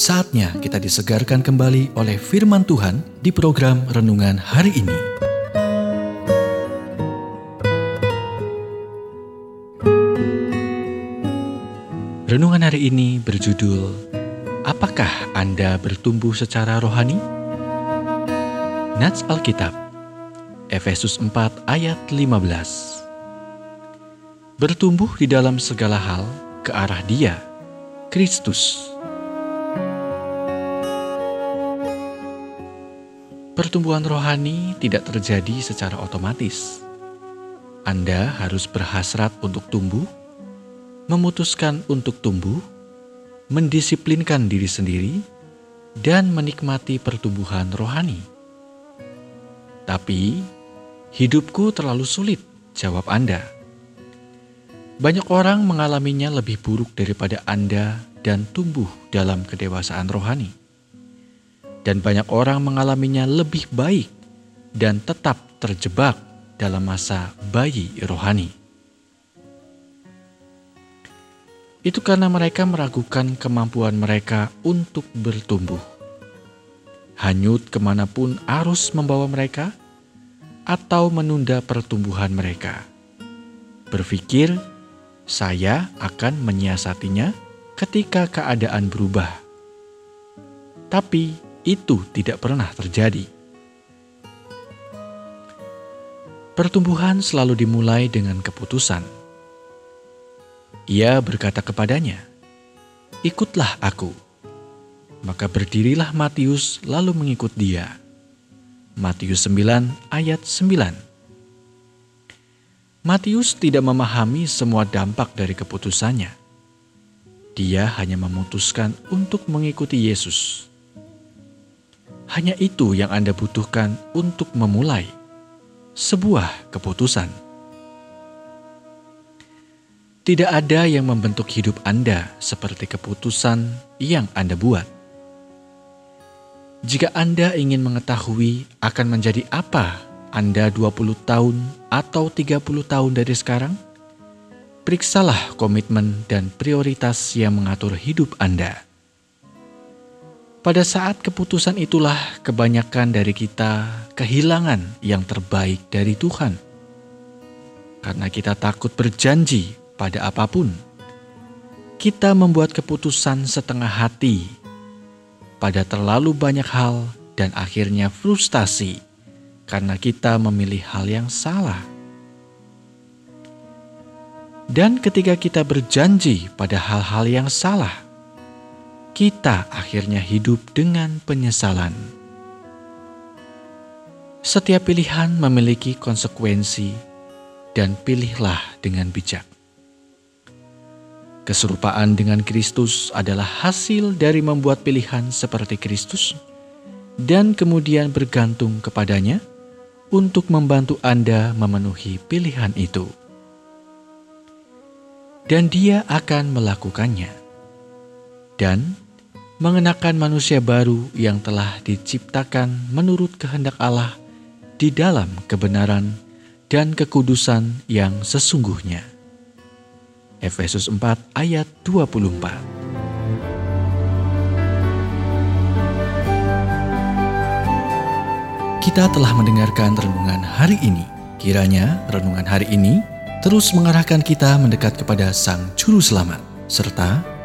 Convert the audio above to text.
Saatnya kita disegarkan kembali oleh firman Tuhan di program renungan hari ini. Renungan hari ini berjudul Apakah Anda bertumbuh secara rohani? Nats Alkitab Efesus 4 ayat 15 Bertumbuh di dalam segala hal ke arah Dia, Kristus. Pertumbuhan rohani tidak terjadi secara otomatis. Anda harus berhasrat untuk tumbuh, memutuskan untuk tumbuh, mendisiplinkan diri sendiri, dan menikmati pertumbuhan rohani. Tapi, hidupku terlalu sulit, jawab Anda. Banyak orang mengalaminya lebih buruk daripada Anda dan tumbuh dalam kedewasaan rohani dan banyak orang mengalaminya lebih baik dan tetap terjebak dalam masa bayi rohani. Itu karena mereka meragukan kemampuan mereka untuk bertumbuh. Hanyut ke mana pun arus membawa mereka, atau menunda pertumbuhan mereka. Berpikir, saya akan menyiasatinya ketika keadaan berubah. Tapi itu tidak pernah terjadi. Pertumbuhan selalu dimulai dengan keputusan. Ia berkata kepadanya, "Ikutlah aku." Maka berdirilah Matius lalu mengikut dia. Matius 9 ayat 9. Matius tidak memahami semua dampak dari keputusannya. Dia hanya memutuskan untuk mengikuti Yesus. Hanya itu yang Anda butuhkan untuk memulai sebuah keputusan. Tidak ada yang membentuk hidup Anda seperti keputusan yang Anda buat. Jika Anda ingin mengetahui akan menjadi apa Anda 20 tahun atau 30 tahun dari sekarang, periksalah komitmen dan prioritas yang mengatur hidup Anda. Pada saat keputusan itulah kebanyakan dari kita kehilangan yang terbaik dari Tuhan. Karena kita takut berjanji pada apa pun. Kita membuat keputusan setengah hati pada terlalu banyak hal dan akhirnya frustasi karena kita memilih hal yang salah. Dan ketika kita berjanji pada hal-hal yang salah, kita akhirnya hidup dengan penyesalan. Setiap pilihan memiliki konsekuensi, dan pilihlah dengan bijak. Keserupaan dengan Kristus adalah hasil dari membuat pilihan seperti Kristus, dan kemudian bergantung kepadanya untuk membantu Anda memenuhi pilihan itu, dan Dia akan melakukannya dan mengenakan manusia baru yang telah diciptakan menurut kehendak Allah di dalam kebenaran dan kekudusan yang sesungguhnya. Efesus 4 ayat 24 Kita telah mendengarkan renungan hari ini. Kiranya renungan hari ini terus mengarahkan kita mendekat kepada Sang Juru Selamat, serta